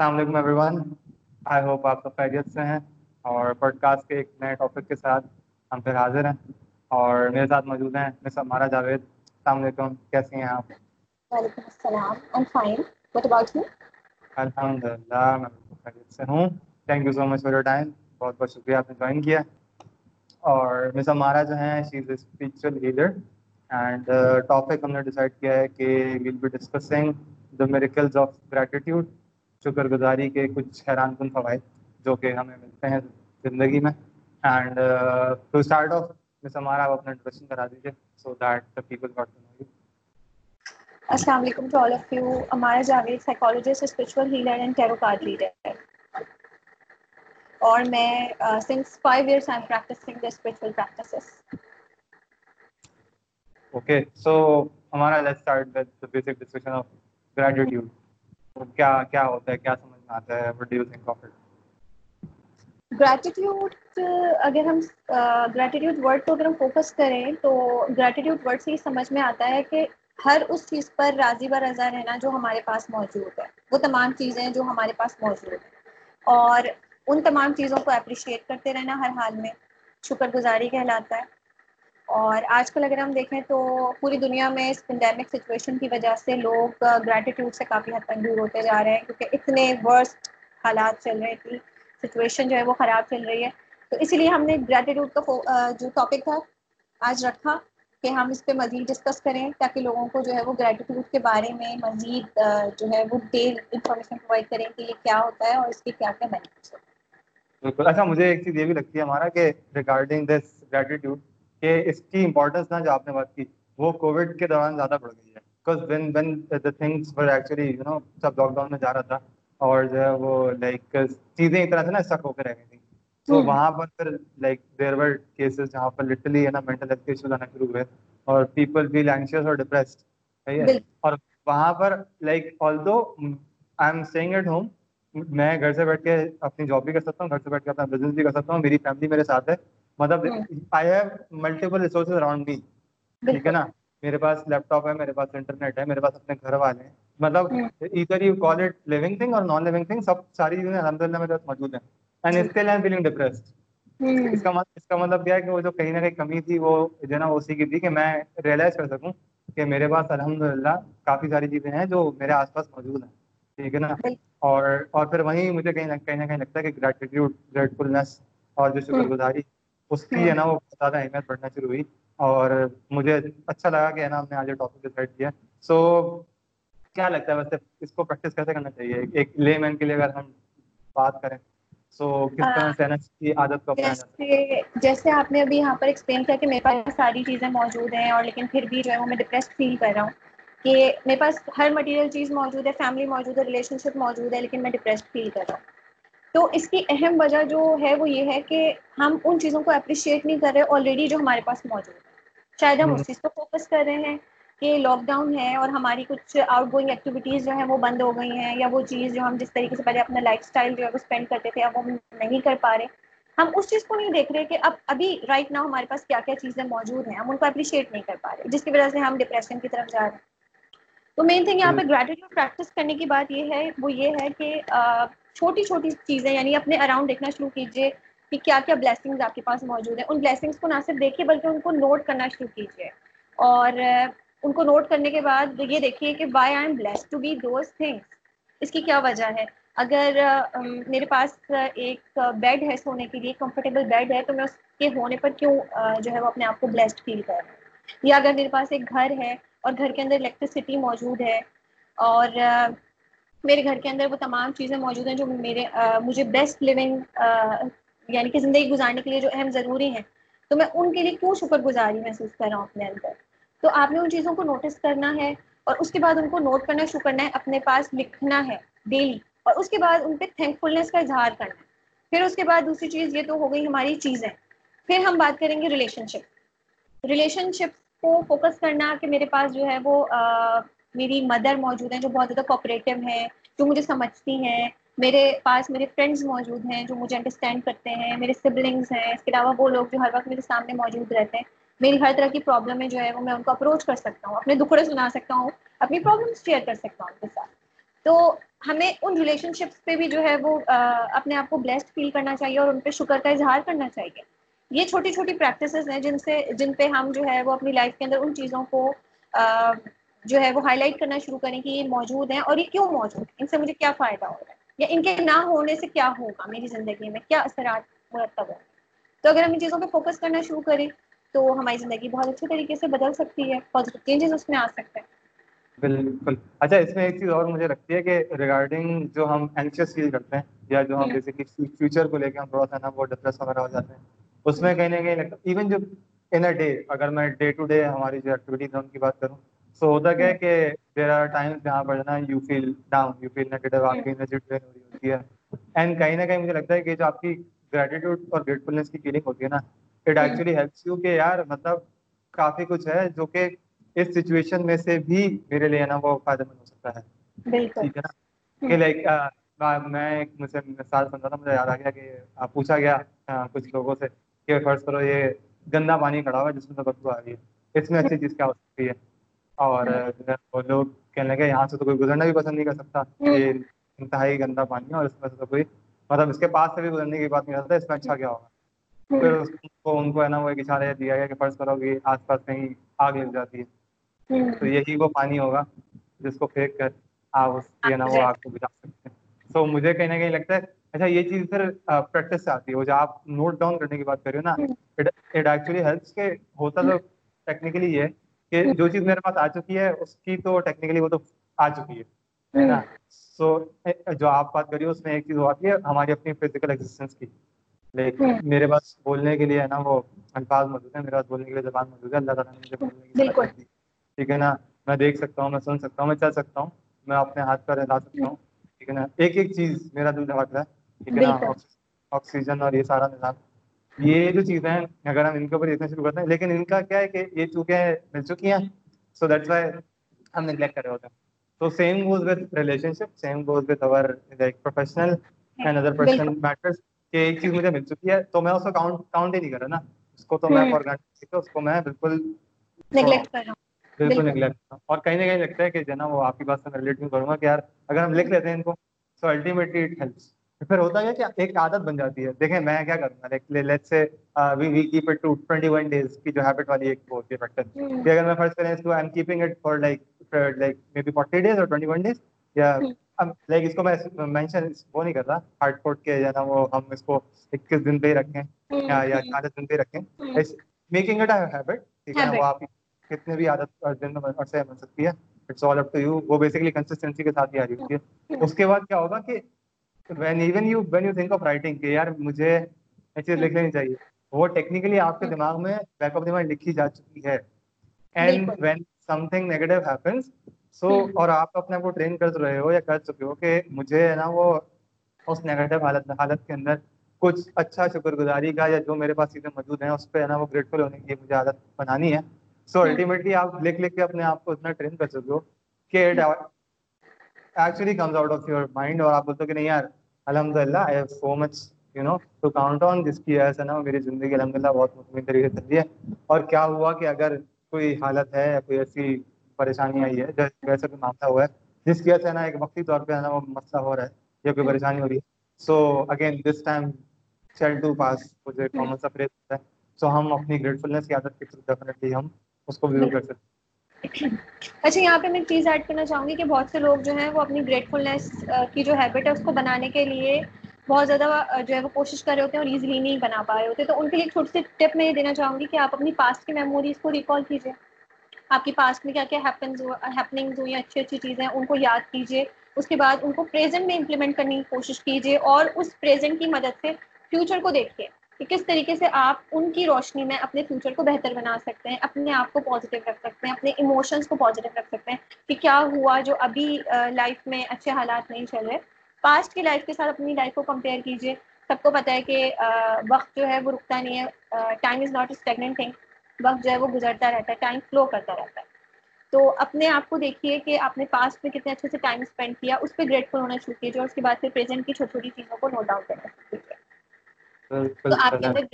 السلام علیکم every one I hope آپ سب خیریت سے ہیں اور پوڈ کاسٹ کے ایک نئے ٹاپک کے ساتھ ہم پھر حاضر ہیں اور میرے ساتھ موجود ہیں مس ہمارا جاوید السلام علیکم. کیسی ہیں آپ؟ وعلیکم السلام? الحمد للہ میں خیریت سے ہوں. Thank you so much for your time بہت بہت شکریہ آپ نے جوائن کیا. اور مس ہمارا جو ہیں she is a spiritual leader and topic ہم نے ڈیسائڈ کیا ہے کہ we'll be discussing the miracles of gratitude شکر گزاری کے کچھ حیران کن فوائد جو کہ ہمیں ملتے ہیں زندگی میں. And to start off miss ہمارا آپ اپنا انٹروڈکشن کرا دیجیے so that the people got to know you السلام علیکم ٹو آل آف یو ہمارا Javed psychologist spiritual healer and tarot card reader ہے اور میں since five years I am practicing the spiritual practices okay so ہمارا let's start with basic discussion of gratitude کیا کیا ہوتا ہے، کیا سمجھ میں آتا ہے؟ What do you think of it gratitude اگر ہم گریٹیٹیوڈ ورڈ کو اگر ہم فوکس کریں تو گریٹیٹیوڈ ورڈ سے یہ سمجھ میں آتا ہے کہ ہر اس چیز پر راضی و رضا رہنا جو ہمارے پاس موجود ہے۔ وہ تمام چیزیں جو ہمارے پاس موجود ہیں۔ اور ان تمام چیزوں کو اپریشیٹ کرتے رہنا ہر حال میں۔ شکر گزاری کہلاتا ہے۔ اور آج کل اگر ہم دیکھیں تو پوری دنیا میں اس پینڈیمک سچویشن کی وجہ سے لوگ گریٹیٹیوڈ سے کافی حد تک دور ہوتے جا رہے ہیں کیونکہ اتنے ورسٹ حالات چل رہے تھی سچویشن جو ہے وہ خراب چل رہی ہے۔ تو اسی لیے ہم نے گریٹیٹیوڈ کا جو ٹاپک تھا، آج رکھا کہ ہم اس پہ مزید ڈسکس کریں تاکہ لوگوں کو جو ہے وہ گریٹیٹیوڈ کے بارے میں مزید جو ہے وہ ڈیل انفارمیشن پرووائڈ کریں کہ یہ کیا ہوتا ہے اور اس کے کیا کیا بینیفٹس ہوتے ہیں۔ بالکل۔ اچھا مجھے ایک چیز یہ بھی لگتی ہے ہمارا کہ ریگارڈنگ دس گریٹیٹیوڈ کہ اس کی امپورٹنس نا جو آپ نے بات کی وہ کووڈ کے دوران زیادہ بڑھ گئی ہے۔ Because when when the things were actually you know sub lockdown میں جا رہا تھا اور جو ہے وہ لائک چیزیں ایک طرح سے نا اسٹک ہو کے رہ گئی تھیں۔ تو وہاں پر پھر لائک دیر ور کیسز جہاں پر لٹرلی ہے نا مینٹل ہیلتھ ایشوز آنا شروع ہوئے اور پیپل فیل اینشیس اور ڈپریسڈ صحیح ہے؟ اور وہاں پر like although I am staying at home میں گھر سے بیٹھ کے اپنی جاب بھی کر سکتا ہوں گھر سے بیٹھ کے اپنا بزنس بھی کر سکتا ہوں میری فیملی میرے ساتھ ہے۔ مطلب I have multiple resources around me ٹھیک ہے نا؟ میرے پاس لیپ ٹاپ ہے میرے پاس انٹرنیٹ ہے میرے پاس اپنے گھر والے ہیں۔ مطلب ادھر you call it living thing اور نان لیونگ تھنگ سب ساری چیزیں الحمد للہ میرے پاس موجود ہیں۔ And still I feeling depressed اس کا اس کا مطلب کیا ہے کہ وہ جو کہیں نہ کہیں کمی تھی وہ جو ہے نا اسی کی تھی کہ میں ریئلائز کر سکوں کہ میرے پاس الحمد للہ کافی ساری چیزیں ہیں جو میرے آس پاس موجود ہیں۔ ٹھیک ہے نا؟ اور اور پھر وہیں مجھے کہیں نہ کہیں نہ کہیں لگتا ہے کہ گریٹیٹیوڈ گریٹفلنس اور جو شکر گزاری اس کی ہے نا وہ بہت زیادہ اہمیت بڑھنا شروع ہوئی اور مجھے اچھا لگا کہ ہے نا ہم نے آج یہ ٹاپک ڈیسائڈ کیا۔ سو کیا لگتا ہے ویسے اس کو پریکٹس کیسے کرنا چاہیے؟ ایک لے مین کے لیے اگر ہم بات کریں۔ سو کس طرح سے کی عادت کو اپنایا جیسے جیسے آپ نے ابھی یہاں پر ایکسپلین کیا کہ میرے پاس ساری چیزیں موجود ہیں اور لیکن پھر بھی جو ہے وہ میں ڈپریسڈ فیل کر رہا ہوں کہ میرے پاس ہر مٹیریل چیز موجود ہے فیملی موجود ہے ریلیشن شپ موجود ہے لیکن میں ڈپریسڈ فیل کر رہا ہوں۔ تو اس کی اہم وجہ جو ہے وہ یہ ہے کہ ہم ان چیزوں کو اپریشیٹ نہیں کر رہے آلریڈی جو ہمارے پاس موجود ہے۔ شاید ہم اس چیز کو فوکس کر رہے ہیں کہ لاک ڈاؤن ہے اور ہماری کچھ آؤٹ گوئنگ ایکٹیویٹیز جو ہیں وہ بند ہو گئی ہیں یا وہ چیز جو ہم جس طریقے سے پہلے اپنا لائف اسٹائل جو ہے وہ اسپینڈ کرتے تھے اب وہ نہیں کر پا رہے۔ ہم اس چیز کو نہیں دیکھ رہے کہ اب ابھی رائٹ ناؤ ہمارے پاس کیا کیا چیزیں موجود ہیں ہم ان کو اپریشیٹ نہیں کر پا رہے جس کی وجہ سے ہم ڈپریشن کی طرف جا رہے ہیں۔ تو مین تھنگ یہاں پہ گریٹیٹیوڈ پریکٹس کرنے کی بات یہ ہے وہ یہ ہے کہ چھوٹی چھوٹی چیزیں یعنی اپنے اراؤنڈ دیکھنا شروع کیجیے کہ کیا کیا بلیسنگز آپ کے پاس موجود ہیں۔ ان بلیسنگس کو نہ صرف دیکھیے بلکہ ان کو نوٹ کرنا شروع کیجیے اور ان کو نوٹ کرنے کے بعد یہ دیکھیے کہ why I am blessed to be those things اس کی کیا وجہ ہے؟ اگر میرے پاس ایک بیڈ ہے سونے کے لیے کمفرٹیبل بیڈ ہے، تو میں اس کے ہونے پر کیوں جو ہے وہ اپنے آپ کو بلیسڈ فیل کر رہا ہوں؟ یا اگر میرے پاس ایک گھر ہے اور گھر کے اندر الیکٹرسٹی موجود ہے اور میرے گھر کے اندر وہ تمام چیزیں موجود ہیں جو میرے مجھے بیسٹ لیونگ یعنی کہ زندگی گزارنے کے لیے جو اہم ضروری ہیں۔ تو میں ان کے لیے کیوں شکر گزاری محسوس کر رہا ہوں اپنے اندر؟ تو آپ نے ان چیزوں کو نوٹس کرنا ہے اور اس کے بعد ان کو نوٹ کرنا شروع کرنا ہے، اپنے پاس لکھنا ہے ڈیلی اور اس کے بعد ان پہ تھینک فلنس کا اظہار کرنا ہے۔ پھر اس کے بعد دوسری چیز یہ تو ہو گئی ہماری چیزیں۔ پھر ہم بات کریں گے ریلیشن شپ ریلیشن شپ کو فوکس کرنا کہ میرے پاس جو ہے وہ میری مدر موجود ہیں جو بہت زیادہ کوپریٹو ہیں۔ جو مجھے سمجھتی ہیں، میرے پاس میرے فرینڈس موجود ہیں جو مجھے انڈرسٹینڈ کرتے ہیں، میرے سبلنگس ہیں، اس کے علاوہ وہ لوگ جو ہر وقت میرے سامنے موجود رہتے ہیں، میری ہر طرح کی پرابلم ہے جو ہے وہ میں ان کو اپروچ کر سکتا ہوں، اپنے دکھڑے سنا سکتا ہوں، اپنی پرابلم شیئر کر سکتا ہوں ان کے ساتھ۔ تو ہمیں ان ریلیشن شپس پہ بھی جو ہے وہ اپنے آپ کو بلیسڈ فیل کرنا چاہیے اور ان پہ شکر کا اظہار کرنا چاہیے۔ یہ چھوٹی چھوٹی پریکٹسز ہیں جن سے، جن پہ ہم جو ہے وہ اپنی لائف کے اندر ان چیزوں کو جو ہے وہ ہائی لائٹ کرنا شروع کریں کہ یہ موجود ہیں اور یہ کیوں موجود ہیں؟ ان سے مجھے کیا فائدہ ہو رہا ہے؟ یا ان کے نہ ہونے سے کیا ہوگا میری زندگی میں؟ کیا اثرات مرتب ہوں؟ تو اگر ہم ان چیزوں پہ فوکس کرنا شروع کریں تو ہماری زندگی بہت اچھے طریقے سے بدل سکتی ہے پازیٹیو چینجز اس میں آ سکتے ہیں۔ بالکل۔ اچھا اس میں ایک چیز اور مجھے لگتی ہے کہ ریگارڈنگ جو ہم اینکشیس فیل کرتے ہیں یا جو ہم بیسکلی فیوچر کو لے کے ہم تھوڑا سا نا وہ ڈپریس وغیرہ ہو جاتے ہیں اس میں کہیں نہ کہیں ایون جو ان اے ڈے اگر میں ڈے ٹو ڈے ہماری جو ایکٹیویٹیز ہیں ان کی بات کروں سو ہوتا کیا ہے کہ دیر آر ٹائم جہاں پر نا you feel down you feel negative آپ کی انرجی ڈرین ہو رہی ہوتی ہے۔ اینڈ کہیں نہ کہیں مجھے لگتا ہے کہ جو آپ کی گریٹیٹیوڈ اور گریٹفلنس کی فیلنگ ہوتی ہے نا اٹ ایکچولی ہیلپس یو کہ یار مطلب کافی کچھ ہے جو کہ اس سچویشن میں سے بھی میرے لیے نا وہ فائدہ مند ہو سکتا ہے۔ ٹھیک ہے نا؟ کہ لائک میں ایک مجھ سے مثال رہا تھا مجھے یاد آ گیا کہ پوچھا گیا کچھ لوگوں سے کہ فرض کرو یہ گندا پانی کھڑا ہوا ہے جس میں بدبو آ رہی ہے اس میں اچھی چیز کیا ہو سکتی ہے؟ اور وہ لوگ کہنے لگے یہاں سے تو کوئی گزرنا بھی پسند نہیں کر سکتا۔ یہ انتہائی گندا پانی ہے اور اس میں سے تو کوئی مطلب اس کے پاس سے بھی گزرنے کی بات نہیں کرتا اس میں اچھا کیا ہوگا؟ پھر اس کو ان کو ہے نا وہ ایک اشارہ دیا گیا کہ فرض کرو کہ آس پاس کہیں آگ لگ جاتی ہے۔ تو یہی وہ پانی ہوگا جس کو پھینک کر آپ اس کی نا وہ آگ کو بجا سکتے ہیں۔ سو مجھے کہیں نہ کہیں لگتا ہے اچھا یہ چیز پھر پریکٹس سے آتی ہے۔ وہ جو آپ نوٹ ڈاؤن کرنے کی بات کر رہے ہو نا ایکچولی ہیلپس کہ ہوتا تو ٹیکنیکلی یہ کہ جو چیز میرے پاس آ چکی ہے اس کی تو ٹیکنیکلی وہ تو آ چکی ہے نا؟ سو جو آپ بات کری اس میں ایک چیز آتی ہے ہماری اپنی فزیکل ایگزٹینس کی۔ لیکن میرے پاس بولنے کے لیے نا وہ الفاظ موجود ہیں میرے پاس بولنے کے لیے زبان موجود ہے اللہ تعالیٰ نے مجھے بولنے کی ٹھیک ہے نا؟ میں دیکھ سکتا ہوں میں سن سکتا ہوں میں چل سکتا ہوں میں اپنے ہاتھ پر ہلا سکتا ہوں۔ ٹھیک ہے نا؟ ایک ایک چیز میرا دل دھڑک رہا ہے ٹھیک ہے نا؟ آکسیجن اور یہ سارا نظام۔ یہ جو چیزیں ہیں اگر ہم ان کے اوپر دیکھنا شروع کرتے ہیں لیکن ان کا کیا ہے کہ یہ چونکہ مل چکی ہیں سو دیٹس وائی ہم نگلیکٹ کر رہے ہوتے ہیں۔ تو same goes with relationship same goes with over like professional and other personal matters کہ ایک چیز مجھے مل چکی ہے تو میں اس کو کاؤنٹ کاؤنٹ ہی نہیں کر رہا نا۔ اس کو تو میں فار اس کو میں بالکل نیگلیکٹ کر رہا ہوں۔ بالکل نگلیکٹ اور کہیں نہ کہیں لگتا ہے کہ جو نا وہ آپ کی بات سے میں ریلیٹ کروں گا کہ یار اگر ہم لکھ لیتے ہیں ان کو سو الٹیمیٹلی اٹ ہیلپس پھر ہوتا ہے کہ ایک عادت بن جاتی ہے۔ دیکھیں میں کیا کروں گا؟ Let's say we we keep it to 21 days کی جو ہیبٹ والی ایک ہوتی ہے فیکٹر کہ اگر میں فرض کریں اس کو I am keeping it for like like maybe 40 days اور 21 ڈیز یا لائک اس کو میں مینشن وہ نہیں کر رہا ہارڈ کوڈ کے یا نا وہ ہم اس کو 21 دن پہ ہی رکھیں یا یا 40 دن پہ ہی رکھیں۔ میکنگ اٹ ہیبٹ ٹھیک ہے وہ آپ کتنے بھی عادت دن میں بن سکتی ہے۔ It's all up to you وہ بیسیکلی کنسسٹنسی کے ساتھ ہی آ رہی ہوتی ہے اس کے بعد کیا ہوگا کہ when even you when you think of writing کہ یار مجھے یہ چیز لکھ لینی چاہیے. وہ ٹیکنیکلی آپ کے دماغ میں بیک آف دماغ لکھی جا چکی ہے. And when something negative happens so اور آپ اپنے آپ کو ٹرین کر رہے ہو یا کر چکے ہو کہ مجھے نا وہ اس نیگیٹو حالت حالت کے اندر کچھ اچھا شکر گزاری کا یا جو میرے پاس چیزیں موجود ہیں اس پہ ہے نا وہ گریٹفل ہونے کی مجھے عادت بنانی ہے. سو الٹیمیٹلی آپ لکھ لکھ کے اپنے آپ کو اتنا ٹرین کر سکتے ہو کہ actually comes out of your mind اور آپ بولتے ہو کہ نہیں یار الحمد للہ I have so much you know to count on جس کی وجہ سے نا میری زندگی الحمد للہ بہت مطمئن طریقے سے چل رہی ہے اور کیا ہوا کہ اگر کوئی حالت ہے یا کوئی ایسی پریشانی آئی ہے جیسے کوئی معاملہ ہوا ہے جس کی وجہ سے نا ایک وقتی طور پہ نا وہ مسئلہ ہو رہا ہے یا کوئی پریشانی ہو رہی ہے so again this time chill to pass مجھے کامن سا فریز ہوتا ہے سو ہم اپنی گریٹفلنس کی عادت کے تھرو ڈیفینیٹلی ہم اس کو ویو کر سکتے اچھا یہاں پہ میں ایک چیز ایڈ کرنا چاہوں گی کہ بہت سے لوگ جو ہیں وہ اپنی گریٹفلنیس کی جو ہیبٹ ہے، اس کو بنانے کے لیے بہت زیادہ جو ہے وہ کوشش کر رہے ہوتے ہیں اور ایزیلی نہیں بنا پا رہے ہوتے، تو ان کے لیے ایک چھوٹی سی ٹپ میں یہ دینا چاہوں گی کہ آپ اپنی پاسٹ کی میموریز کو ریکال کیجیے۔ آپ کی پاسٹ میں کیا کیا ہیپننگز ہوئی، اچھی اچھی چیزیں، ان کو یاد کیجیے۔ اس کے بعد ان کو پریزنٹ میں امپلیمنٹ کرنے کی کوشش کیجیے اور اس پریزنٹ کی مدد سے فیوچر کو دیکھیے۔ کہ کس طریقے سے آپ ان کی روشنی میں اپنے فیوچر کو بہتر بنا سکتے ہیں، اپنے آپ کو پازیٹیو رکھ سکتے ہیں، اپنے ایموشنس کو پازیٹیو رکھ سکتے ہیں کہ کیا ہوا جو ابھی لائف میں اچھے حالات نہیں چل رہے۔ پاسٹ کی لائف کے ساتھ اپنی لائف کو کمپیئر کیجیے۔ سب کو پتہ ہے کہ وقت جو ہے وہ رکتا نہیں ہے۔ Time is not stagnant thing وقت جو ہے وہ گزرتا رہتا ہے ٹائم فلو کرتا رہتا ہے۔ تو اپنے آپ کو دیکھیے کہ آپ نے پاسٹ میں کتنے اچھے سے ٹائم اسپینڈ کیا، اس پہ گریٹفل ہونا شروع کیجیے اور اس کے بعد پھر پریزنٹ کی چھوٹی چھوٹی چیزوں کو نوٹ ڈاؤن کرنا شروع کیجیے۔ تو آپ کے اندر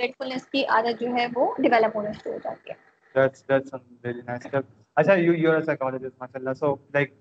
کی عادت جو ہے وہ ڈیولپ ہونا شروع ہو جاتی ہے That's that's some very nice stuff. You you're a psychologist, mashallah. So like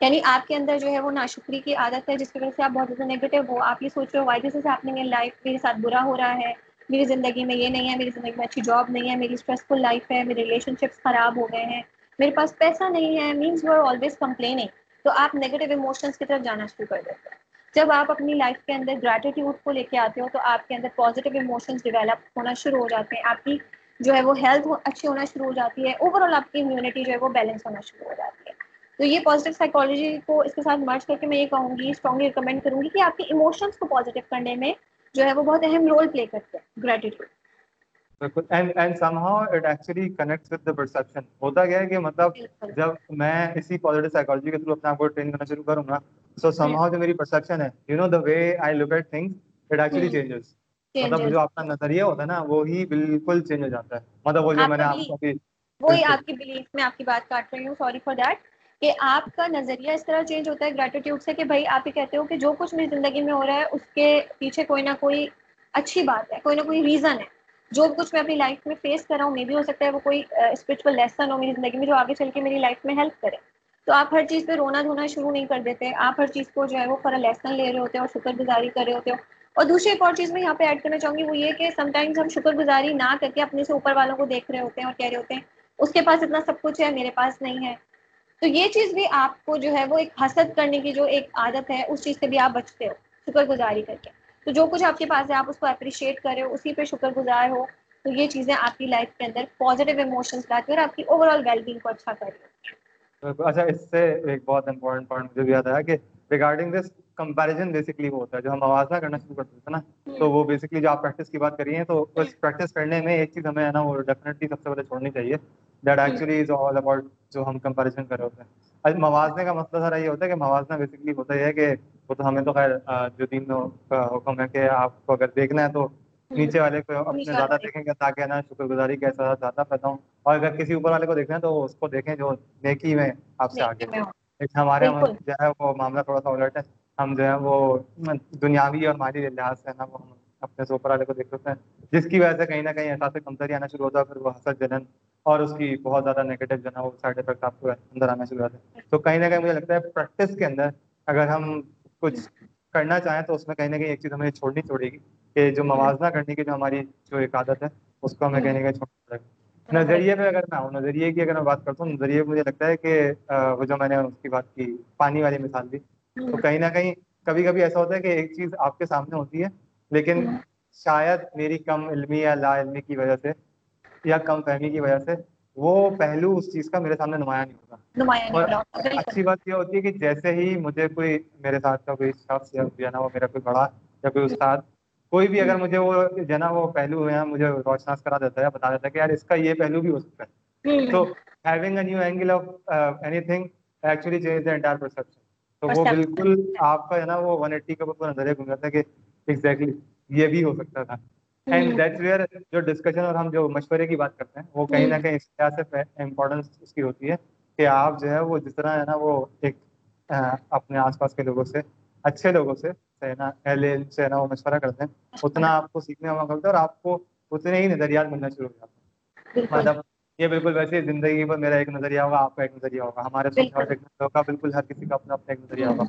یعنی آپ کے اندر جو ہے وہ ناشکری کی عادت ہے، جس کی وجہ سے آپ بہت زیادہ نیگیٹو ہو۔ آپ یہ سوچ رہے ہو why this is happening in life میرے ساتھ برا ہو رہا ہے، میری زندگی میں یہ نہیں ہے، میری زندگی میں اچھی جاب نہیں ہے، میری اسٹریسفل لائف ہے، میرے ریلیشن شپس خراب ہو گئے ہیں، میرے پاس پیسہ نہیں ہے۔ Means you are always complaining تو آپ نیگیٹو ایموشنس کی طرف جانا شروع کر دیتے ہیں۔ جب آپ اپنی لائف کے اندر گریٹیٹیوڈ کو لے کے آتے ہو، تو آپ کے اندر پازیٹیو ایموشنس ڈیولپ ہونا شروع ہو جاتے ہیں۔ آپ کی جو ہے وہ ہیلتھ اچھی ہونا شروع ہو جاتی ہے۔ اوور آل آپ کی امیونٹی جو ہے وہ بیلنس ہونا شروع ہو جاتی ہے۔ تو یہ پازیٹیو سائیکالوجی کو اس کے ساتھ مرچ کر کے میں یہ کہوں گی اسٹرانگلی ریکمینڈ کروں گی کہ آپ کے ایموشنس کو پازیٹیو کرنے میں جو ہے وہ بہت اہم رول پلے کرتے ہیں گریٹیٹیوڈ ہوتا گیا کہ مطلب جب میں اسی پازیٹیو سائیکالوجی کے تھرو اپنے آپ کو ٹرین کرنا شروع کروں گا سو سم ہاؤ جو میری ہے you know the way I look at things it actually changes مطلب جو نظریہ ہوتا ہے نا وہی بالکل چینج ہو جاتا ہے. مطلب وہ جو میں نے آپ کو وہی آپ کی بلیف میں آپ کی بات کاٹ رہی ہوں. سوری فار دیٹ کہ آپ کا نظریہ اس طرح چینج ہوتا ہے گریٹیٹیوڈ سے کہ بھائی آپ یہ کہتے ہو کہ جو کچھ میری زندگی میں ہو رہا ہے، اس کے پیچھے کوئی نہ کوئی اچھی بات ہے، کوئی نہ کوئی ریزن ہے۔ جو کچھ میں اپنی لائف میں فیس کر رہا ہوں مے بھی ہو سکتا ہے وہ کوئی اسپرچل لیسن ہو میری زندگی میں جو آگے چل کے میری لائف میں ہیلپ کرے۔ تو آپ ہر چیز پہ رونا دھونا شروع نہیں کر دیتے۔ آپ ہر چیز کو جو ہے وہ فار لیسن لے رہے ہوتے ہو اور شکر گزاری کر رہے ہوتے ہو۔ اور دوسری ایک اور چیز میں یہاں پہ ایڈ کرنا چاہوں گی، وہ یہ کہ سم ٹائمز ہم شکر گزاری نہ کر کے اپنے سے اوپر والوں کو دیکھ رہے ہوتے ہیں اور کہہ رہے ہوتے ہیں، اس کے پاس اتنا سب کچھ ہے، میرے پاس نہیں ہے۔ تو یہ چیز بھی آپ کو جو ہے وہ ایک حسد کرنے کی جو ایک عادت ہے اس چیز سے بھی آپ بچتے ہو شکر گزاری کر کے۔ تو جو کچھ آپ کے پاس ہے آپ اس کو اپریشیٹ کر رہے ہو اسی پہ شکر گزار ہو۔ تو یہ چیزیں آپ کی لائف کے اندر پازیٹیو ایموشنس لاتی اور آپ کی اوور آل ویل بینگ کو اچھا کر رہی ہو اچھا اس سے ایک بہت امپورٹنٹ پوائنٹ مجھے بھی یاد آیا کہ ریگارڈنگ دس کمپیریزن بیسکلی وہ ہوتا ہے جو ہم آواز نہ کرنا شروع کرتے ہیں نا تو وہ بیسکلی جو آپ پریکٹس کی بات کریے تو اس پریکٹس کرنے میں ایک چیز ہمیں ہے نا وہ ڈیفینیٹلی سب سے پہلے چھوڑنی چاہیے۔ That actually is all about جو ہم کمپیریزن کر رہے ہوتے ہیں۔ موازنے کا مسئلہ سارا یہ ہوتا ہے کہ موازنہ بیسکلی ہوتا یہ ہے کہ وہ تو ہمیں تو خیر جو دین کا حکم ہے کہ آپ کو اگر دیکھنا ہے تو نیچے والے کو اپنے زیادہ دیکھیں گے تاکہ نا شکر گزاری کا احساس زیادہ پیدا ہوں۔ اور اگر کسی اوپر والے کو دیکھنا ہے تو اس کو دیکھیں جو نیکی میں آپ سے آگے ہمارے جو ہے وہ معاملہ تھوڑا سا الٹ ہے۔ ہم جو ہے وہ دنیاوی اور مالی لحاظ سے نا وہ ہم اپنے سے اوپر والے کو دیکھ سکتے ہیں۔ جس کی وجہ سے کہیں نہ کہیں احساس کمتری آنا شروع ہوتا ہے پھر وہ حسد جلن اور اس کی بہت زیادہ نگیٹو جو ہے نا وہ سائڈ افیکٹ آپ کو اندر آنا شروع ہوتے ہیں۔ تو کہیں نہ کہیں مجھے لگتا ہے پریکٹس کے اندر اگر ہم کچھ کرنا چاہیں تو اس میں کہیں نہ کہیں ایک چیز ہمیں چھوڑنی پڑے گی کہ جو موازنہ کرنے کی جو ہماری جو ایک عادت ہے اس کو ہمیں کہیں نہ کہیں چھوڑنا پڑے گا۔ نظریے پہ اگر میں آؤں نظریے کی اگر میں بات کرتا ہوں نظریے مجھے لگتا ہے کہ وہ جو میں نے اس کی بات کی پانی والی مثال دی۔ تو کہیں نہ کہیں کبھی کبھی ایسا ہوتا ہے کہ ایک چیز آپ کے سامنے ہوتی ہے لیکن شاید میری کم علمی یا لا علمی کی وجہ سے یا کم فہمی کی وجہ سے وہ پہلو اس چیز کا میرے سامنے نمایاں نہیں ہوگا۔ اور اچھی بات یہ ہوتی ہے کہ جیسے ہی مجھے کوئی میرے ساتھ کا کوئی شخص یا جو ہے نا وہ میرا کوئی بڑا یا کوئی استاد کوئی بھی اگر مجھے وہ جو ہے نا وہ پہلو ہے مجھے روشناس کرا دیتا ہے بتا دیتا ہے کہ یار اس کا یہ پہلو بھی ہو سکتا ہے۔ تو having a new angle of anything actually change the entire perception تو وہ بالکل آپ کا جو ہے نا وہ ون ایٹی کا پورا نظریہ گھوم جاتا ہے کہ ایگزیکٹلی یہ بھی ہو سکتا تھا۔ اینڈ دیٹس ویئر جو ڈسکشن اور ہم جو مشورے کی بات کرتے ہیں وہ کہیں نہ کہیں اس طرح سے امپورٹنس اس کی ہوتی ہے کہ آپ جو ہے وہ جس طرح ہے نا وہ ایک اپنے آس پاس کے لوگوں سے اچھے لوگوں سے سے نا وہ مشورہ کرتے ہیں۔ اتنا آپ کو سیکھنے کا موقع ملتا ہے اور آپ کو اتنے ہی نظریات ملنا شروع ہو جاتے ہیں۔ مطلب یہ بالکل ویسے زندگی پر میرا ایک نظریہ ہوگا آپ کا ایک نظریہ ہوگا ہمارے بالکل۔ ہر کسی کا اپنا اپنا ایک نظریہ ہوگا۔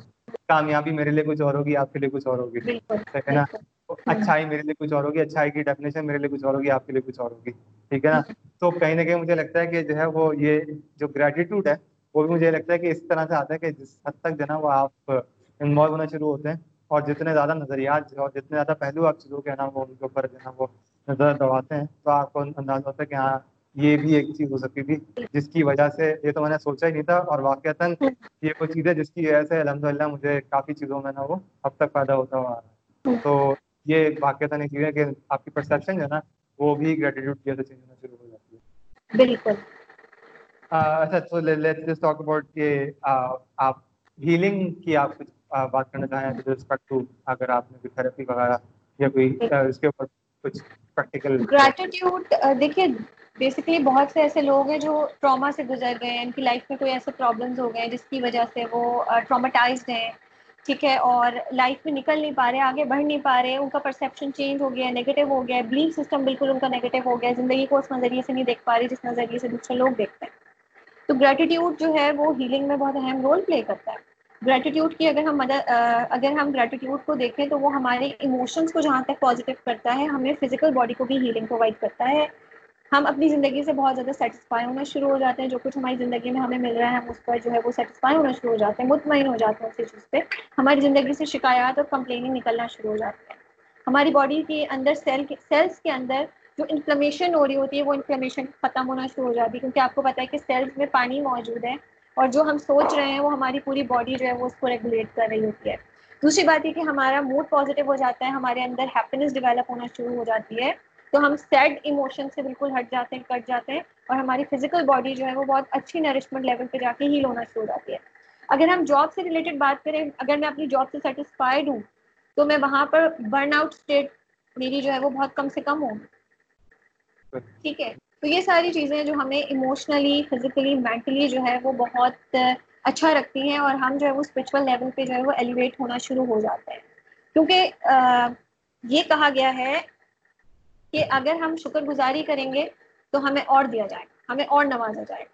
کامیابی میرے لیے کچھ اور ہوگی آپ کے لیے کچھ اور ہوگی۔ ہے نا؟ اچھائی میرے لیے کچھ اور ہوگی، اچھائی کی ڈیفینیشن میرے لیے کچھ اور ہوگی، آپ کے لیے کچھ اور ہوگی، ٹھیک ہے نا؟ تو کہیں نہ کہیں مجھے لگتا ہے کہ جو ہے وہ یہ جو گریٹیٹیوڈ ہے، وہ بھی مجھے لگتا ہے کہ اس طرح سے آتا ہے کہ جس حد تک جو ہے نا وہ آپ انوالو ہونا شروع ہوتے ہیں اور جتنے زیادہ نظریات اور جتنے زیادہ پہلو آپ چیزوں کے نا وہ ان کے اوپر جو ہے نا وہ نظر دباتے ہیں، تو آپ کو انداز ہوتا ہے کہ ہاں یہ بھی ایک چیز ہو سکتی تھی، جس کی وجہ سے یہ تو میں نے سوچا ہی نہیں تھا اور واقع یہ کچھ چیز ہے جس کی وجہ سے الحمد للہ مجھے کافی چیزوں میں نا وہ اب تک پیدا ہوتا ہوا تو یہ واقعہ نہیں کیا کہ آپ کی پرسپشن جو ہے نا وہ بھی گریٹیٹیوڈ کی وجہ سے چینج ہونا شروع ہو جاتی ہے۔ بالکل۔ اچھا تو لیٹس جسٹ ٹاک اباؤٹ کہ آپ ہیلنگ کی آپ کچھ بات کرنا چاہیں ود ریسپیکٹ ٹو اگر آپ نے کوئی تھراپی وغیرہ یا کوئی اس کے اوپر کچھ پریکٹیکل گریٹیٹیوڈ دیکھیے بیسکلی بہت سے ایسے لوگ ہیں جو ٹراما سے گزر گئے ہیں ان کی لائف میں کوئی ایسے پرابلمس ہو گئے ہیں جس کی وجہ سے وہ ٹراماٹائزڈ ہیں۔ ٹھیک ہے، اور لائف میں نکل نہیں پا رہے، آگے بڑھ نہیں پا رہے، ان کا پرسیپشن چینج ہو گیا ہے ہو گیا ہے بلیف سسٹم بالکل ان کا نیگیٹو ہو گیا ہے زندگی کو اس نظریے سے نہیں دیکھ پا رہی جس نظریے سے دوسرے لوگ دیکھتے ہیں۔ تو گریٹیٹیوڈ جو ہے وہ ہیلنگ میں بہت اہم رول پلے کرتا ہے۔ گریٹیٹیوڈ کی اگر ہم مدد اگر ہم گریٹیٹیوڈ کو دیکھیں تو وہ ہمارے ایموشنس کو جہاں تک پازیٹیو کرتا ہے، ہمیں فزیکل باڈی کو بھی ہیلنگ پرووائڈ کرتا ہے۔ ہم اپنی زندگی سے بہت زیادہ سیٹسفائی ہونا شروع ہو جاتے ہیں، جو کچھ ہماری زندگی میں ہمیں مل رہا ہے، ہم اس پر جو ہے وہ سیٹسفائی ہونا شروع ہو جاتے ہیں، مطمئن ہو جاتے ہیں اسی چیز پہ۔ ہماری زندگی سے شکایات اور کمپلیننگ نکلنا شروع ہو جاتی ہے ہماری باڈی کے اندر سیل سیلس کے اندر جو انفلمیشن ہو رہی ہوتی ہے، وہ انفلمیشن ختم ہونا شروع ہو جاتی ہے۔ کیونکہ آپ کو پتہ ہے کہ سیلس میں پانی موجود ہے اور جو ہم سوچ رہے ہیں، وہ ہماری پوری باڈی جو ہے وہ اس کو ریگولیٹ کر رہی ہوتی ہے۔ دوسری بات یہ کہ ہمارا موڈ پازیٹیو ہو جاتا ہے، ہمارے اندر ہیپینس ڈیولپ ہونا شروع ہو جاتی ہے۔ تو ہم سیڈ ایموشن سے بالکل ہٹ جاتے ہیں، کٹ جاتے ہیں اور ہماری فزیکل باڈی جو ہے وہ بہت اچھی نرشمنٹ لیول پہ جا کے ہیل ہونا شروع ہو جاتی ہے۔ اگر ہم جاب سے ریلیٹڈ بات کریں، اگر میں اپنی جاب سے سیٹسفائڈ ہوں، تو میں وہاں پر برن آؤٹ اسٹیٹ میری جو ہے وہ بہت کم سے کم ہو۔ ٹھیک ہے؟ تو یہ ساری چیزیں جو ہمیں ایموشنلی فزیکلی مینٹلی جو ہے وہ بہت اچھا رکھتی ہیں اور ہم جو ہے وہ اسپرچل لیول پہ جو ہے وہ ایلیویٹ ہونا شروع ہو جاتا ہے کیونکہ یہ کہا گیا ہے کہ اگر ہم شکر گزاری کریں گے تو ہمیں اور دیا جائے ہمیں اور نوازا جائے۔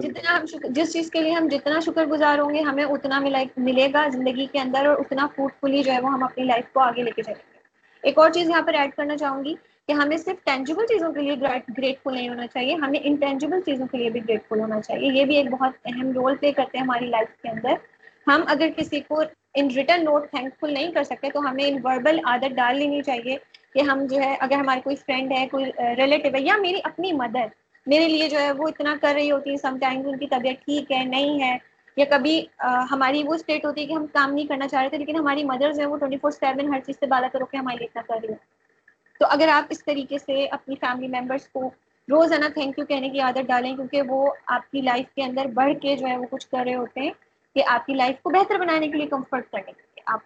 جتنا ہم شکر جس چیز کے لیے ہم جتنا شکر گزار ہوں گے ہمیں اتنا ملے گا زندگی کے اندر اور اتنا فروٹفلی جو ہے وہ ہم اپنی لائف کو آگے لے کے چلیں گے۔ ایک اور چیز یہاں پر ایڈ کرنا چاہوں گی کہ ہمیں صرف ٹینجیبل چیزوں کے لیے گریٹفل نہیں ہونا چاہیے ہمیں انٹینجیبل چیزوں کے لیے بھی گریٹفل ہونا چاہیے۔ یہ بھی ایک بہت اہم رول پلے کرتے ہیں ہماری لائف کے اندر۔ ہم اگر کسی کو in return not thankful نہیں کر سکتے تو ہمیں ان وربل عادت ڈال لینی چاہیے۔ کہ ہم جو ہے، اگر ہماری کوئی فرینڈ ہے، کوئی ریلیٹیو ہے یا میری اپنی مدر میرے لیے جو ہے وہ اتنا کر رہی ہوتی ہے سم ٹائمز ان کی طبیعت ٹھیک ہے، نہیں ہے، یا کبھی ہماری وہ اسٹیٹ ہوتی ہے کہ ہم کام نہیں کرنا چاہ رہے تھے، لیکن ہماری مدرز ہیں وہ ٹوئنٹی فور سیون ہر چیز سے بالا کرو کے ہمارے لیے اتنا کر رہی ہے تو اگر آپ اس طریقے سے اپنی فیملی ممبرس کو روز ہے نا تھینک یو کہنے کی عادت ڈالیں، کیونکہ وہ آپ کی لائف کے اندر بڑھ کے جو ہے وہ کچھ کر رہے ہوتے ہیں، کہ آپ کی لائف کو بہتر بنانے کے لیے کمفرٹ کرنے کے لیے آپ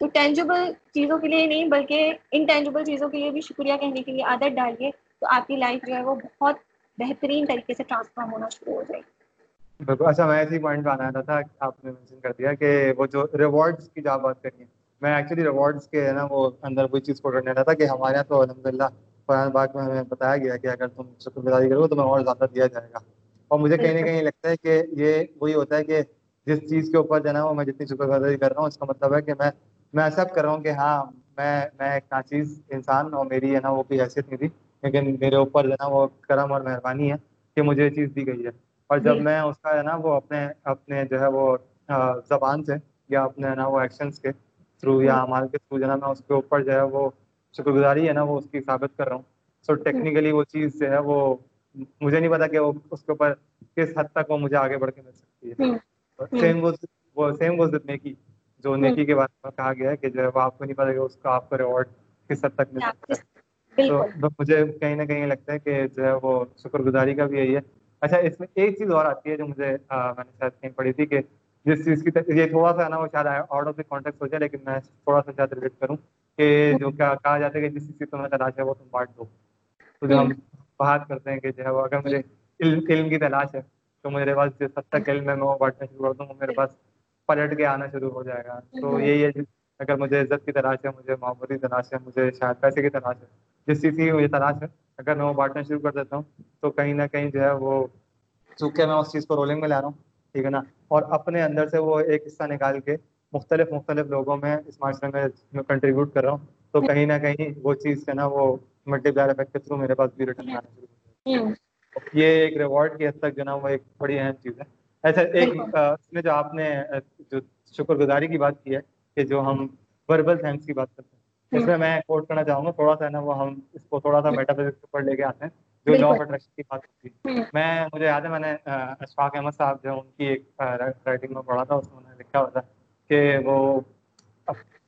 تو ٹینجیبل چیزوں کے لیے نہیں بلکہ انٹینجیبل چیزوں کے لیے بھی شکریہ کہنے کے لیے عادت ڈالیے تو آپ کی لائف جو ہے وہ بہت بہترین طریقے سے ٹرانسفارم ہونا شروع ہو جائے گی۔ بالکل اچھا میں اسی پوائنٹ پہ آنا تھا آپ نے مینشن کر دیا کہ وہ جو ریوارڈس کی آپ بات کریے میں ایکچولی ریوارڈس کے ہے نا وہ اندر وہی چیز کو کرنے رہا تھا کہ ہمارے یہاں تو الحمد للہ قرآن باغ میں ہمیں بتایا گیا کہ اگر تم شکر گزاری کرو تو تمہیں اور زیادہ دیا جائے گا۔ اور مجھے کہیں نہ کہیں لگتا ہے کہ یہ وہی ہوتا ہے کہ جس چیز کے اوپر جو ہے نا وہ میں جتنی شکر گزاری کر رہا ہوں اس کا مطلب ہے کہ میں میں ایکسیپٹ کر رہا ہوں کہ ہاں میں میں ایک ناچیز انسان اور میری ہے نا وہ کوئی حیثیت نہیں تھی لیکن میرے اوپر جو ہے نا وہ کرم اور مہربانی ہے کہ مجھے یہ چیز دی گئی ہے۔ اور جب میں اس کا ہے نا وہ اپنے اپنے جو ہے وہ زبان سے یا اپنے ہے نا وہ ایکشنس کے تھرو یا مال کے تھرو جو ہے نا میں اس کے اوپر جو ہے وہ شکر گزاری ہے نا وہ اس کی ثابت کر رہا ہوں۔ سو ٹیکنیکلی وہ چیز جو ہے وہ مجھے نہیں پتا کہ وہ اس کے اوپر کس حد تک وہ مجھے آگے بڑھ کے مل سکتی ہے۔ سیم وہ سیم وہ نیکی جو نیکی کے بارے میں کہا گیا ہے کہ جو ہے وہ آپ کو نہیں پتا کہ اس کا آپ کا ریوارڈ کس حد تک مل سکتا ہے۔ تو مجھے کہیں نہ کہیں لگتا ہے کہ جو ہے وہ شکر گزاری کا بھی یہی ہے۔ اچھا اس میں ایک چیز اور آتی ہے جو مجھے میں نے شاید کہیں پڑھی تھی کہ جس چیز کی یہ تھوڑا سا نا وہ شاید آؤٹ آف دی کانٹیکٹ ہو جائے لیکن میں تھوڑا سا شاید ریلیٹ کروں کہ جو کیا کہا جاتا ہے کہ جس چیز کی تمہیں تلاش ہے وہ تم بانٹ دو۔ تو جو ہم بات کرتے ہیں کہ جو ہے وہ اگر مجھے علم علم کی تلاش ہے تو میرے پاس جس حد تک علم ہے میں وہ بانٹنا شروع کر دوں میرے پاس پلٹ کے آنا شروع ہو جائے گا۔ تو یہی ہے اگر مجھے عزت کی تلاش ہے مجھے محبت کی تلاش ہے مجھے شاید پیسے کی تلاش ہے۔ جس چیز کی مجھے تلاش ہے اگر میں وہ بانٹنا شروع کر دیتا ہوں تو کہیں نہ کہیں جو ہے وہ چونکہ میں اس چیز کو رولنگ میں لا رہا ہوں ٹھیک ہے نا؟ اور اپنے اندر سے وہ ایک حصہ نکال کے مختلف مختلف لوگوں میں اس معاشرے میں کنٹریبیوٹ کر رہا ہوں تو کہیں نہ کہیں وہ چیز ہے نا وہ ملٹی پلائر افیکٹ کے تھرو میرے پاس بھی ریٹرن آنا شروع ہو یہ ایک ریوارڈ کی حد تک جو نا وہ ایک بڑی اہم چیز ہے۔ ایسا ایک اس میں جو آپ نے جو شکر گزاری کی بات کی ہے کہ جو ہم وربل تھینکس کی بات کرتے ہیں اس میں میں کوٹ کرنا چاہوں گا تھوڑا سا نا وہ ہم اس کو تھوڑا سا میٹا فزکس اوپر لے کے آتے ہیں جو لا آف اٹریکشن کی بات ہوتی ہے۔ میں مجھے یاد ہے میں نے اشفاق احمد صاحب جو ان کی ایک رائٹنگ میں پڑھا تھا اس میں لکھا ہوا تھا کہ وہ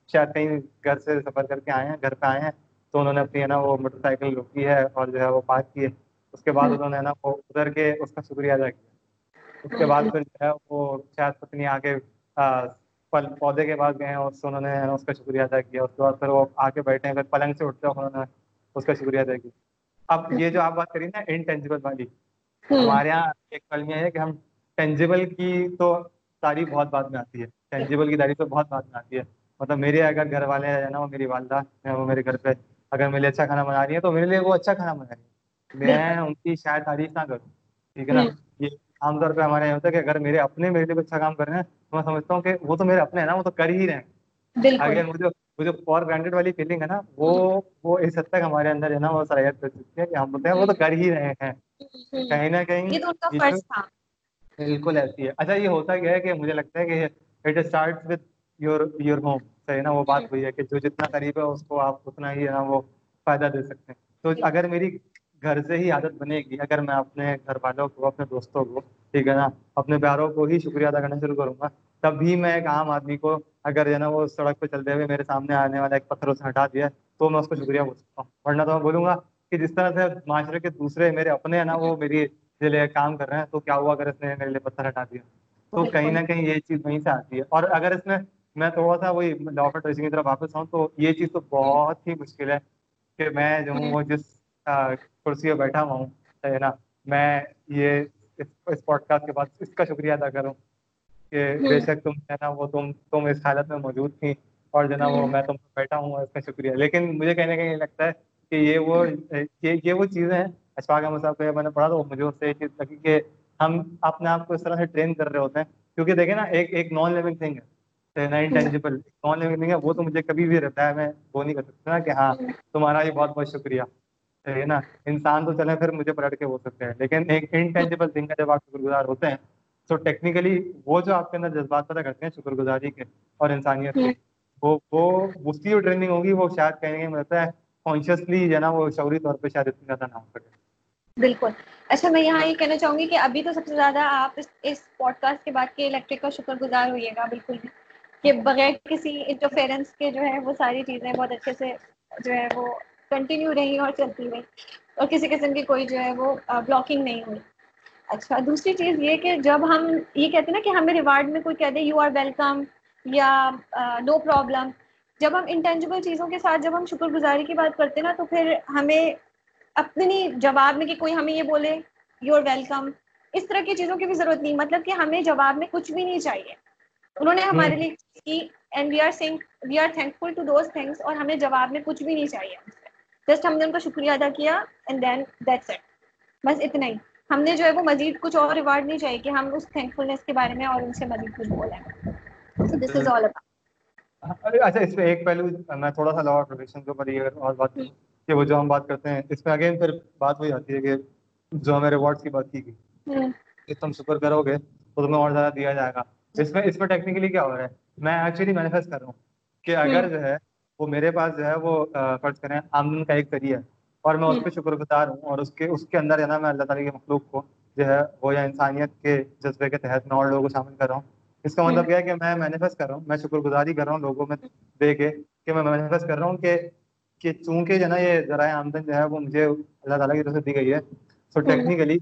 شاید کہیں گھر سے سفر کر کے آئے ہیں گھر پہ آئے ہیں تو انہوں نے اپنی ہے نا وہ موٹر سائیکل روکی ہے اور جو ہے وہ پارک کی ہے۔ اس کے بعد انہوں نے نا وہ ادھر کے اس کا شکریہ ادا کیا۔ اس کے بعد پھر جو ہے وہ شاید پتنی آ کے پل پودے کے پاس گئے ہیں اس سے انہوں نے اس کا شکریہ ادا کیا۔ اس کے بعد پھر وہ آ کے بیٹھے ہیں پھر پلنگ سے اٹھتے انہوں نے اس کا شکریہ ادا کیا۔ اب یہ جو آپ بات کری نا انٹینجیبل والی ہمارے یہاں ایک کلمیاں ہے کہ ہم ٹینجیبل کی تو تعریف بہت بعد میں آتی ہے۔ ٹینجیبل کی تعریف تو بہت بعد میں آتی ہے۔ مطلب میرے اگر گھر والے ہیں نا وہ میری والدہ ہیں وہ میرے گھر پہ اگر میرے اچھا کھانا بنا رہی ہے تو میرے لیے وہ اچھا کھانا بنا رہی ہے میں ان کی شاید تعریف نہ کروں ٹھیک ہے نا؟ عام طور پہ ہمارے یہاں ہوتا ہے کہ اگر میرے اپنے میرے لیے اچھا کام کر رہے ہیں تو میں سمجھتا ہوں کہ وہ تو میرے اپنے ہیں نا وہ تو کر ہی رہے ہیں۔ اگر مجھے وہ جو فور گرانٹیڈ والی فیلنگ ہے نا وہ وہ اس حد تک ہمارے اندر ہے نا وہ صلاحیت کر چکی ہے کہ ہم بولتے ہیں وہ تو کر ہی رہے ہیں۔ کہیں نہ کہیں بالکل ایسی ہے۔ اچھا یہ ہوتا کیا ہے کہ مجھے لگتا ہے کہ it start with your your home صحیح نا وہ بات ہوئی ہے کہ جو جتنا قریب ہے اس کو آپ اتنا ہی ہے نا وہ فائدہ دے سکتے ہیں۔ تو اگر میری گھر سے ہی عادت بنے گی۔ اگر میں اپنے گھر والوں کو اپنے دوستوں کو ٹھیک ہے نا اپنے پیاروں کو ہی شکریہ ادا کرنا شروع کروں گا تب بھی میں ایک عام آدمی کو اگر جو ہے نا وہ سڑک پہ چلتے ہوئے میرے سامنے آنے والا ایک پتھر اسے ہٹا دیا تو میں اس کو شکریہ بول سکتا ہوں۔ ورنہ تو میں بولوں گا کہ جس طرح سے معاشرے کے دوسرے میرے اپنے ہیں نا وہ میری لیے کام کر رہے ہیں تو کیا ہوا اگر اس نے میرے لیے پتھر ہٹا دیا؟ تو کہیں نہ کہیں یہ چیز وہیں سے آتی ہے۔ اور اگر اس میں میں تھوڑا سا وہی لا آف ٹریسنگ کی طرف واپس آؤں تو یہ چیز تو بہت ہی مشکل ہے کہ میں جو ہوں وہ جس کرسی پہ بیٹھا ہوا ہوں۔ ہے نا میں یہ اس پوڈ کاسٹ کے بعد اس کا شکریہ ادا کروں کہ بے شک تم ہے نا وہ تم تم اس حالت میں موجود تھی اور جو نا وہ میں تم بیٹھا ہوں اس کا شکریہ۔ لیکن مجھے کہیں نہ کہیں لگتا ہے کہ یہ وہ یہ وہ چیزیں ہیں۔ اشفاق احمد صاحب کو میں نے پڑھا تو مجھے اس سے یہ چیز لگی کہ ہم اپنے آپ کو اس طرح سے ٹرین کر رہے ہوتے ہیں۔ کیونکہ دیکھیں نا ایک ایک نان لیونگ تھنگ ہے انٹینجیبل نان لیونگ تھنگ ہے۔ وہ تو مجھے کبھی بھی رہتا ہے میں وہ نہیں کر سکتا کہ ہاں۔ تمہارا یہ بہت بہت شکریہ۔ ہے نا؟ انسان تو چلے پھر مجھے پلٹ کے ہو سکتے ہیں، لیکن ایک انٹینجیبل تھنگ ہے، جب آپ شکر گزار ہوتے ہیں، تو ٹیکنیکلی وہ جو آپ کے اندر جذبات پیدا کرتے ہیں شکر گزاری کے اور انسانیت کے، وہ وہ اس کی جو ٹریننگ ہوگی، وہ شاید کہیں گے، مجھے ہے کانشیسلی جو ہے نا، وہ شعوری طور پہ شاید اتنی زیادہ نہ ہو سکے۔ بالکل۔ اچھا میں یہاں یہ کہنا چاہوں گی کہ ابھی تو سب سے زیادہ آپ اس پوڈ کاسٹ کے بعد کے الیکٹرک کا شکر گزار ہوئیے گا، بالکل بھی۔ کہ بغیر کسی انٹرفیئرنس کے جو ہے، وہ ساری چیزیں بہت اچھے سے جو ہے، وہ کنٹینیو رہی اور چلتی رہی۔ اور کسی قسم کی کوئی جو ہے وہ بلاکنگ نہیں ہوئی۔ اچھا دوسری چیز یہ کہ جب ہم یہ کہتے ہیں نا کہ ہمیں ریوارڈ میں کوئی کہتے ہیں یو آر ویلکم یا نو پرابلم جب ہم انٹینجیبل چیزوں کے ساتھ جب ہم شکر گزاری کی بات کرتے ہیں نا تو پھر ہمیں اپنی جواب میں کہ کوئی ہمیں یہ بولے یو آر ویلکم اس طرح کی چیزوں کی بھی ضرورت نہیں مطلب کہ ہمیں جواب میں کچھ بھی نہیں چاہیے۔ انہوں نے ہمارے لیے کی and we are sung we are thankful to those things اور ہمیں جواب میں کچھ بھی نہیں چاہیے۔ جسٹ ہم نے ان کا شکریہ ادا کیا اینڈ دین دیٹس اٹ بس اتنا ہی. ہم نے جو ہے وہ مزید کچھ اور ریوارڈ نہیں چاہیے کہ ہم اس تھینک فلنس کے بارے میں اور ان سے مزید کچھ بولیں. دس از آل اچھا اس میں ایک پہلو میں تھوڑا سا لا آف کے اوپر یہ اور بات کہ وہ جو ہم بات کرتے ہیں اس میں اگین پھر بات وہی آتی ہے کہ جو ہمیں ریوارڈ کی بات کی گئی۔ کہ تم شکر کرو گے تو تمہیں اور زیادہ دیا جائے گا۔ اس میں اس میں ٹیکنیکلی کیا ہو رہا ہے؟ میں ایکچولی مینیفیسٹ کر رہا ہوں کہ اگر جو ہے وہ میرے پاس جو ہے وہ فرض کریں آمدن کا ایک ذریعہ ہے۔ اور میں اس پہ شکر گزار ہوں اور اس کے اس کے اندر ہے نا میں اللہ تعالیٰ کے مخلوق کو جو ہے وہ یا انسانیت کے جذبے کے تحت میں اور لوگوں کو شامل کر رہا ہوں۔ اس کا مطلب یہ ہے کہ میں مینیفیسٹ کر رہا ہوں میں شکر گزاری کر رہا ہوں لوگوں میں دے کے کہ میں مینیفیسٹ کر رہا ہوں کہ کہ چونکہ جو ہے نا یہ ذرائع آمدن جو ہے وہ مجھے اللہ تعالیٰ کی طرف سے دی گئی ہے۔ سو ٹیکنیکلی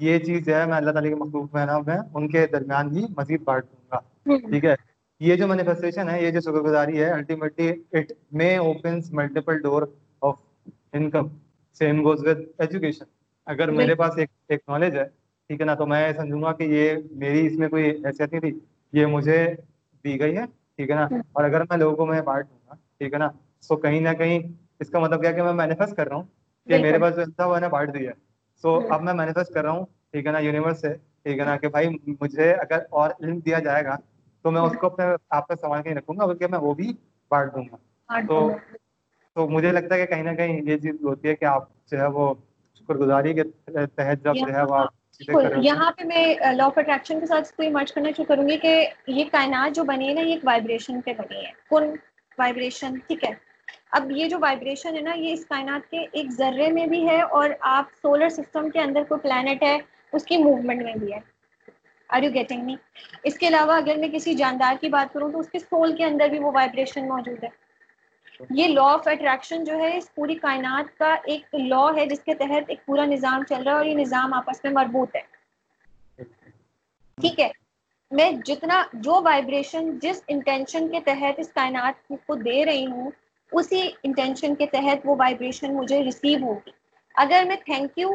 یہ چیز جو ہے میں اللہ تعالیٰ کے مخلوق میں نا میں ان کے درمیان ہی مزید بانٹ دوں گا۔ ٹھیک ہے؟ یہ جو مینیفیسٹیشن ہے یہ جو شکر گزاری ہے ultimately it may opens multiple door of income same goes with education اگر میرے پاس ایک ایک نالج ہے ٹھیک ہے نا تو میں سمجھوں گا کہ یہ میری اس میں کوئی حیثیت نہیں تھی۔ یہ مجھے دی گئی ہے ٹھیک ہے نا۔ اور اگر میں لوگوں کو میں بانٹ دوں گا ٹھیک ہے نا سو کہیں نہ کہیں اس کا مطلب کیا کہ میں مینیفیسٹ کر رہا ہوں کہ میرے پاس جو تھا وہ نے بانٹ دیا سو اب میں مینیفیسٹ کر رہا ہوں ٹھیک ہے نا یونیورس سے ٹھیک ہے نا کہ بھائی مجھے اگر اور علم دیا جائے گا تو میں اس کو اپنے آپ پہ سنبھال کے رکھوں گا بلکہ میں وہ بھی بانٹ دوں گا۔ تو تو مجھے لگتا ہے کہ کہیں نہ کہیں یہ چیز ہوتی ہے کہ آپ جو ہے وہ شکر گزاری کے تحت جب جو ہے وہ یہاں پہ میں لا آف اٹریکشن کے ساتھ کوئی مرچ کرنا شروع کروں گی کہ یہ کائنات جو بنی ہے نا یہ ایک وائبریشن پہ بنی ہے۔ کن وائبریشن ٹھیک ہے۔ اب یہ جو وائبریشن ہے نا یہ اس کائنات کے ایک ذرے میں بھی ہے اور آپ سولر سسٹم کے اندر کوئی پلانٹ ہے اس کی موومنٹ میں بھی ہے۔ آر یو گیٹنگ می اس کے علاوہ اگر میں کسی جاندار کی بات کروں تو اس کے سول کے اندر بھی وہ وائبریشن موجود ہے۔ یہ لا آف اٹریکشن جو ہے، اس پوری کائنات کا ایک لا ہے جس کے تحت ایک پورا نظام چل رہا ہے اور یہ نظام آپس میں مربوط ہے۔ ٹھیک ہے۔ میں جتنا جو وائبریشن جس انٹینشن کے تحت اس کائنات کو دے رہی ہوں، اسی انٹینشن کے تحت وہ وائبریشن مجھے ریسیو ہوگی۔ اگر میں تھینک یو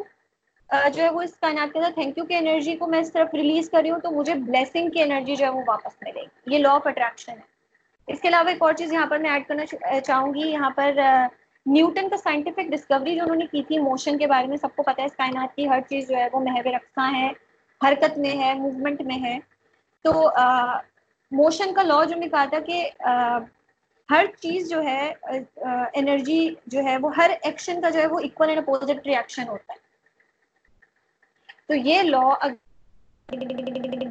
جو ہے وہ اس کائنات کے اندر تھینک یو کی انرجی کو میں اس طرف ریلیز کر رہی ہوں تو مجھے بلیسنگ کی انرجی جو ہے وہ واپس ملے گی۔ یہ لا آف اٹریکشن ہے۔ اس کے علاوہ ایک اور چیز یہاں پر میں ایڈ کرنا چاہوں گی، یہاں پر نیوٹن کا سائنٹیفک ڈسکوری جو انہوں نے کی تھی موشن کے بارے میں، سب کو پتا ہے اس کائنات کی ہر چیز جو ہے وہ محو رقصہ ہے حرکت میں ہے موومنٹ میں ہے۔ تو موشن کا لا جو نے کہا تھا کہ ہر چیز جو ہے انرجی جو ہے وہ ہر ایکشن کا جو ہے وہ اکول اینڈ اپوزٹ ریئیکشن ہوتا ہے۔ تو یہ لا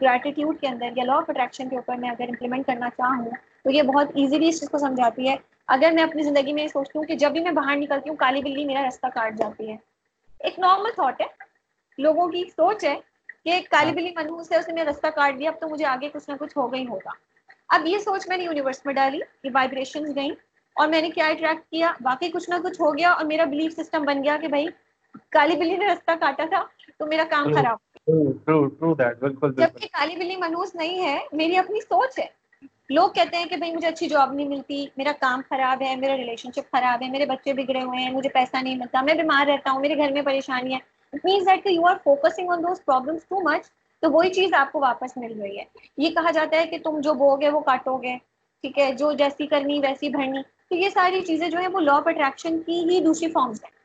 گریٹیٹیوڈ کے اندر یا لا آف اٹریکشن کے اوپر میں اگر امپلیمنٹ کرنا چاہوں تو یہ بہت ایزیلی اس چیز کو سمجھاتی ہے۔ اگر میں اپنی زندگی میں یہ سوچتی ہوں کہ جب بھی میں باہر نکلتی ہوں کالی بلی میرا رستہ کاٹ جاتی ہے۔ ایک نارمل تھاٹ ہے۔ لوگوں کی سوچ ہے کہ کالی بلی منہوس ہے اس نے میرا رستہ کاٹ دیا، اب تو مجھے آگے کچھ نہ کچھ ہو گئی ہوگا۔ اب یہ سوچ میں نے یونیورس میں ڈالی، یہ وائبریشن گئیں اور میں نے کیا اٹریکٹ کیا؟ باقی کچھ نہ کچھ ہو گیا اور میرا بلیف سسٹم بن گیا کہ بھائی کالی بلی نے رستہ کاٹا تھا۔ تو میرا کام خراب جبکہ کالی بلی منوس نہیں ہے میری اپنی سوچ ہے۔ لوگ کہتے ہیں کہ بھائی مجھے اچھی جاب نہیں ملتی میرا کام خراب ہے میرا ریلیشن شپ خراب ہے میرے بچے بگڑے ہوئے ہیں مجھے پیسہ نہیں ملتا میں بیمار رہتا ہوں میرے گھر میں پریشانی ہے۔ اٹ مینس دیٹ کہ you are focusing on those problems too much تو وہی چیز آپ کو واپس مل رہی ہے۔ یہ کہا جاتا ہے کہ تم جو بو گے وہ کاٹو گے ٹھیک ہے؟ جو جیسی کرنی ویسی بھرنی۔ تو یہ ساری چیزیں جو ہیں وہ لا آف اٹریکشن کی ہی دوسری فارمس ہیں۔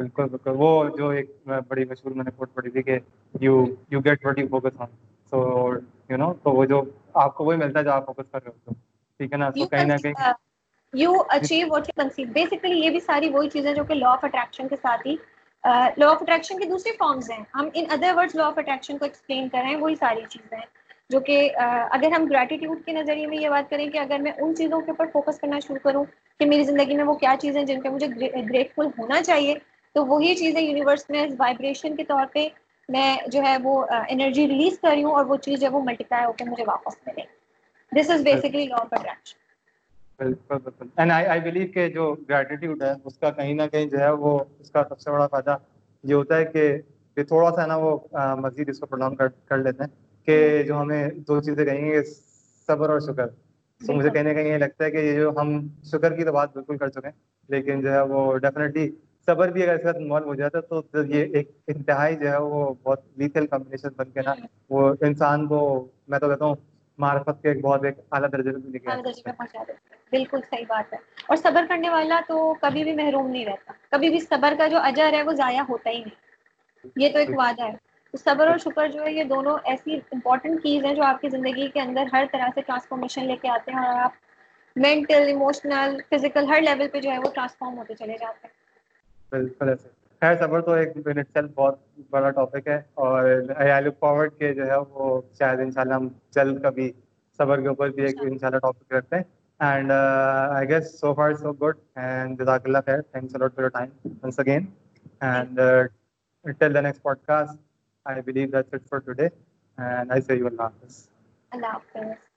بالکل بالکل۔ وہ جو ایک بڑی مشہور میں نے کوٹ پڑھی تھی کہ you you get what you focus on so you know تو وہ جو آپ کو وہی ملتا ہے جو آپ فوکس کر رہے ہو۔ ٹھیک ہے نا؟ تو کہیں نہ کہیں you achieve what you conceive basically یہ بھی ساری وہی چیزیں جو کہ لا آف اٹریکشن کے ساتھ ہی لا آف اٹریکشن کی دوسری فارمز ہیں۔ ہم in other word law of attraction کو ایکسپلین کر رہے ہیں وہی ساری چیزیں ہیں۔ جو کہ اگر ہم گریٹیٹیوڈ کے نظریے میں یہ بات کریں کہ اگر میں ان چیزوں کے اوپر فوکس کرنا شروع کروں کہ میری زندگی میں وہ کیا چیزیں جن پہ مجھے گریٹفل ہونا چاہیے تو وہی چیزیں یونیورس میں وائبریشن کے طور پہ میں جو ہے وہ انرجی ریلیز کر رہی ہوں اور وہ چیز ہے وہ ملٹیپلائی ہو کے مجھے واپس ملے۔ This is basically law of attraction بالکل بالکل۔ اینڈ آئی آئی بلیو کہ جو گریٹیٹیوڈ ہے اس کا کہیں نہ کہیں جو ہے وہ اس کا سب سے بڑا فائدہ یہ ہوتا ہے کہ تھوڑا سا نا وہ مزید اس کو پرنام کر لیتے ہیں کہ جو ہمیں دو چیزیں کہیں گے صبر اور شکر۔ تو مجھے کہیں نہ کہیں یہ لگتا ہے کہ یہ جو ہم شکر کی تو بات بالکل کر چکے ہیں لیکن جو ہے وہ ڈیفینیٹلی صبر بھی اگر اس کا انوالو ہو جاتا تو یہ ایک انتہائی جو ہے وہ بہت لیتھل کمبینیشن بن کے نا وہ انسان کو میں تو کہتا ہوں معرفت کے ایک بہت ایک اعلیٰ درجے میں پہنچا بالکل صحیح بات ہے۔ اور صبر کرنے والا تو کبھی بھی محروم نہیں رہتا۔ کبھی بھی صبر کا جو اجر ہے وہ ضائع ہوتا ہی نہیں۔ یہ تو ایک وعدہ ہے۔ تو صبر اور شکر جو ہے یہ دونوں ایسی امپورٹنٹ چیز ہیں جو آپ کی زندگی کے اندر ہر طرح سے ٹرانسفارمیشن لے کے آتے ہیں اور آپ مینٹل ایموشنل فزیکل ہر لیول پہ جو ہے وہ ٹرانسفارم ہوتے چلے جاتے ہیں۔ بالکل خیر صبر تو ایک بہت بڑا ٹاپک ہے اور آئی لک فارورڈ کے جو ہے وہ شاید ان شاء اللہ ہم جلد کبھی صبر کے اوپر بھی ایک ان شاء اللہ ٹاپک رکھتے ہیں and I guess so far so good and جزاک اللہ خیر thanks a lot for your time once again and till the next podcast I believe that's it for today. And I say you Allah Hafiz. Allah Hafiz.